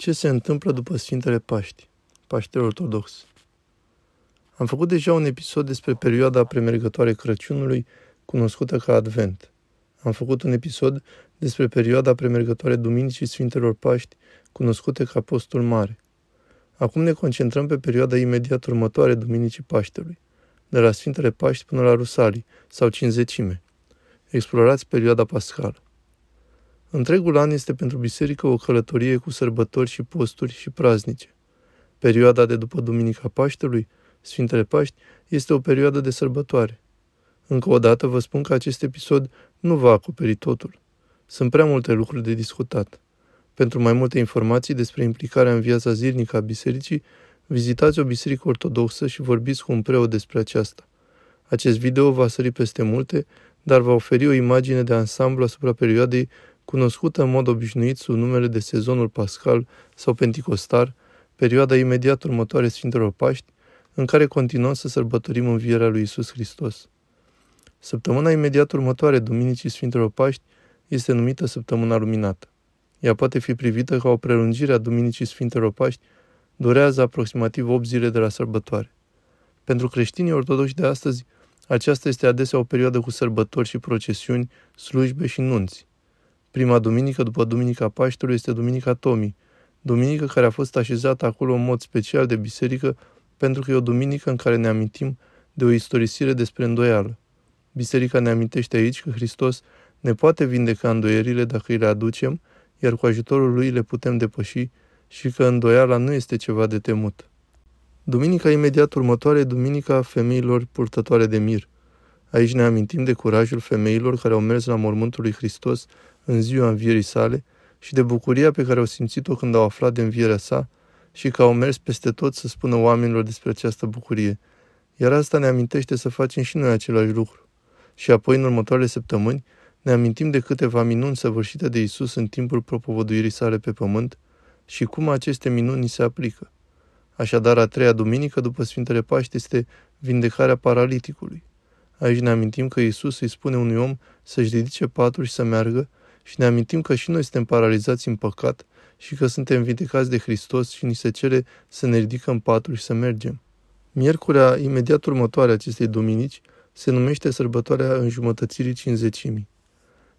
Ce se întâmplă după Sfintele Paști, Paștele Ortodox? Am făcut deja un episod despre perioada premergătoare Crăciunului, cunoscută ca Advent. Am făcut un episod despre perioada premergătoare Duminicii Sfintelor Paști, cunoscute ca Postul Mare. Acum ne concentrăm pe perioada imediat următoare Duminicii Paștelui, de la Sfintele Paști până la Rusalii, sau Cinzecime. Explorați perioada pascală. Întregul an este pentru biserică o călătorie cu sărbători și posturi și praznice. Perioada de după Duminica Paștelui, Sfintele Paști, este o perioadă de sărbătoare. Încă o dată vă spun că acest episod nu va acoperi totul. Sunt prea multe lucruri de discutat. Pentru mai multe informații despre implicarea în viața zilnică a bisericii, vizitați o biserică ortodoxă și vorbiți cu un preot despre aceasta. Acest video va sări peste multe, dar va oferi o imagine de ansamblu asupra perioadei cunoscută în mod obișnuit sub numele de sezonul pascal sau penticostar, perioada imediat următoare Sfintelor Paști, în care continuăm să sărbătorim învierea lui Isus Hristos. Săptămâna imediat următoare Duminicii Sfintelor Paști este numită Săptămâna Luminată. Ea poate fi privită ca o prelungire a Duminicii Sfintelor Paști, durează aproximativ 8 zile de la sărbătoare. Pentru creștinii ortodoxi de astăzi, aceasta este adesea o perioadă cu sărbători și procesiuni, slujbe și nunți. Prima duminică după Duminica Paștelui este Duminica Tomii, duminică care a fost așezată acolo în mod special de biserică pentru că e o duminică în care ne amintim de o istorisire despre îndoială. Biserica ne amintește aici că Hristos ne poate vindeca îndoierile dacă îi le aducem, iar cu ajutorul lui le putem depăși și că îndoiala nu este ceva de temut. Duminica imediat următoare e Duminica femeilor purtătoare de mir. Aici ne amintim de curajul femeilor care au mers la mormântul lui Hristos în ziua învierii sale și de bucuria pe care au simțit-o când au aflat de învierea sa și că au mers peste tot să spună oamenilor despre această bucurie. Iar asta ne amintește să facem și noi același lucru. Și apoi, în următoarele săptămâni, ne amintim de câteva minuni săvârșite de Isus în timpul propovăduirii sale pe pământ și cum aceste minuni se aplică. Așadar, a treia duminică după Sfintele Paște este vindecarea paraliticului. Aici ne amintim că Isus îi spune unui om să-și ridice patul și să meargă și ne amintim că și noi suntem paralizați în păcat și că suntem vindecați de Hristos și ni se cere să ne ridicăm patul și să mergem. Miercurea imediat următoare acestei duminici se numește sărbătoarea înjumătățirii cinzecimii.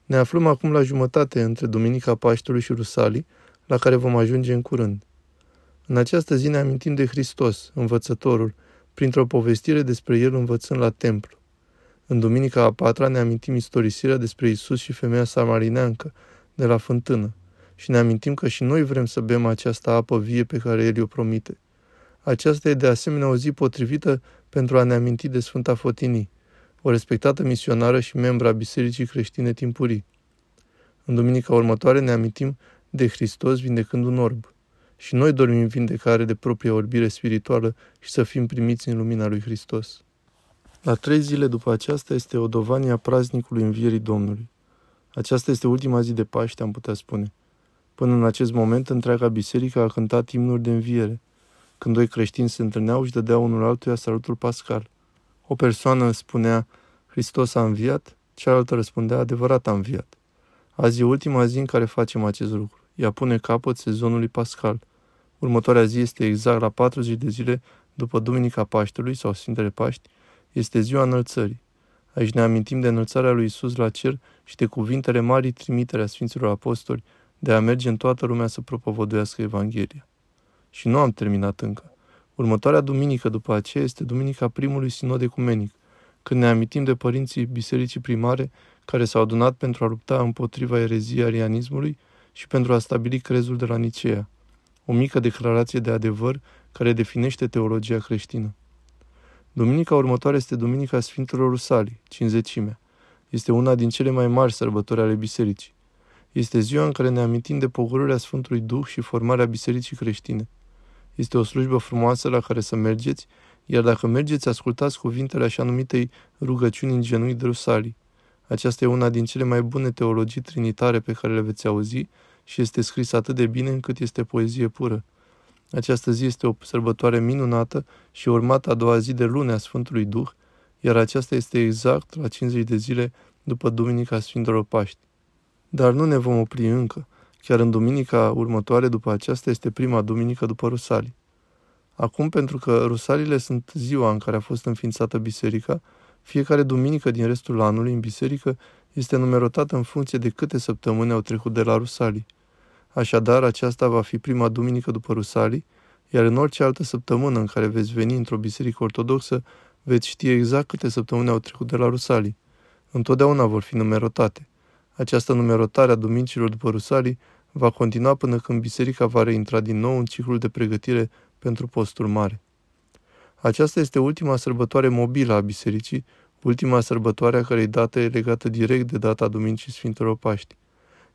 Ne aflăm acum la jumătate între Duminica Paștelui și Rusalii, la care vom ajunge în curând. În această zi ne amintim de Hristos, învățătorul, printr-o povestire despre el învățând la templu. În Duminica a patra ne amintim istorisirea despre Isus și femeia samarineancă de la fântână și ne amintim că și noi vrem să bem această apă vie pe care El o promite. Aceasta e de asemenea o zi potrivită pentru a ne aminti de Sfânta Fotinii, o respectată misionară și membra a Bisericii Creștine Timpurii. În duminica următoare ne amintim de Hristos vindecând un orb. Și noi dorim vindecare de propria orbire spirituală și să fim primiți în lumina lui Hristos. La trei zile după aceasta este o dovanie a praznicului învierii Domnului. Aceasta este ultima zi de Paște, am putea spune. Până în acest moment, întreaga biserică a cântat imnuri de înviere. Când doi creștini se întâlneau, își dădeau unul altuia salutul pascal. O persoană spunea, Hristos a înviat, cealaltă răspundea, adevărat a înviat. Azi e ultima zi în care facem acest lucru. Ea pune capăt sezonului pascal. Următoarea zi este exact la 40 de zile după Duminica Paștelui sau Sfintele Paști, este ziua înălțării. Aici ne amintim de înălțarea lui Isus la cer și de cuvintele marii trimitere a Sfinților Apostoli de a merge în toată lumea să propovăduiască Evanghelia. Și nu am terminat încă. Următoarea duminică după aceea este duminica primului sinod ecumenic, când ne amintim de părinții bisericii primare care s-au adunat pentru a lupta împotriva ereziei arianismului și pentru a stabili crezul de la Nicea, o mică declarație de adevăr care definește teologia creștină. Duminica următoare este Duminica Sfintelor Rusalii, cinzecimea. Este una din cele mai mari sărbători ale bisericii. Este ziua în care ne amintim de pogorârea Sfântului Duh și formarea bisericii creștine. Este o slujbă frumoasă la care să mergeți, iar dacă mergeți, ascultați cuvintele așa numitei rugăciuni în genui de Rusalii. Aceasta e una din cele mai bune teologii trinitare pe care le veți auzi și este scris atât de bine încât este poezie pură. Această zi este o sărbătoare minunată și urmată a doua zi de lunea Sfântului Duh, iar aceasta este exact la 50 de zile după Duminica Sfintelor Paști. Dar nu ne vom opri încă. Chiar în duminica următoare după aceasta este prima duminică după Rusalii. Acum, pentru că Rusalile sunt ziua în care a fost înființată biserica, fiecare duminică din restul anului în biserică este numerotată în funcție de câte săptămâni au trecut de la Rusalii. Așadar, aceasta va fi prima duminică după Rusalii, iar în orice altă săptămână în care veți veni într-o biserică ortodoxă, veți ști exact câte săptămâni au trecut de la Rusalii. Întotdeauna vor fi numerotate. Această numerotare a duminicilor după Rusalii va continua până când biserica va reintra din nou în ciclul de pregătire pentru postul mare. Aceasta este ultima sărbătoare mobilă a bisericii, ultima sărbătoare a cărei dată e legată direct de data Duminicii Sfintelor Paști.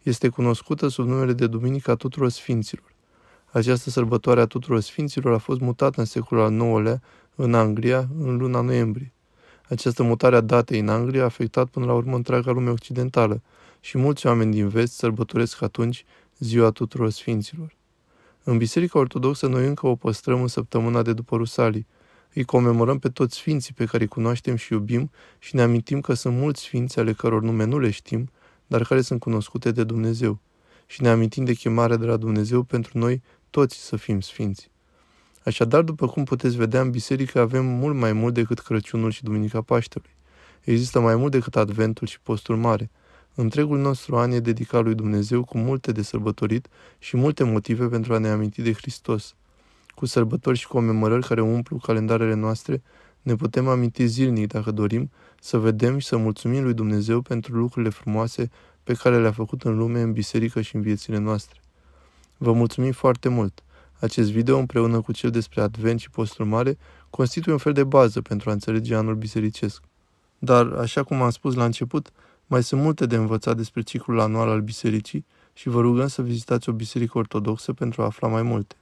Este cunoscută sub numele de Duminica tuturor Sfinților. Această sărbătoare a tuturor Sfinților a fost mutată în secolul al IX-lea în Anglia în luna noiembrie. Această mutare a datei în Anglia a afectat până la urmă întreaga lume occidentală și mulți oameni din vest sărbătoresc atunci ziua tuturor Sfinților. În Biserica Ortodoxă noi încă o păstrăm în săptămâna de după Rusalii. Îi comemorăm pe toți sfinții pe care îi cunoaștem și iubim și ne amintim că sunt mulți sfinți ale căror nume nu le știm, dar care sunt cunoscute de Dumnezeu. Și ne amintim de chemarea de la Dumnezeu pentru noi toți să fim sfinți. Așadar, după cum puteți vedea, în biserică avem mult mai mult decât Crăciunul și Duminica Paștelui. Există mai mult decât Adventul și Postul Mare. Întregul nostru an e dedicat lui Dumnezeu cu multe de sărbătorit și multe motive pentru a ne aminti de Hristos. Cu sărbători și comemorări care umplu calendarele noastre, ne putem aminti zilnic, dacă dorim, să vedem și să mulțumim lui Dumnezeu pentru lucrurile frumoase pe care le-a făcut în lume, în biserică și în viețile noastre. Vă mulțumim foarte mult! Acest video, împreună cu cel despre Advent și Postul Mare, constituie un fel de bază pentru a înțelege anul bisericesc. Dar, așa cum am spus la început, mai sunt multe de învățat despre ciclul anual al bisericii și vă rugăm să vizitați o biserică ortodoxă pentru a afla mai multe.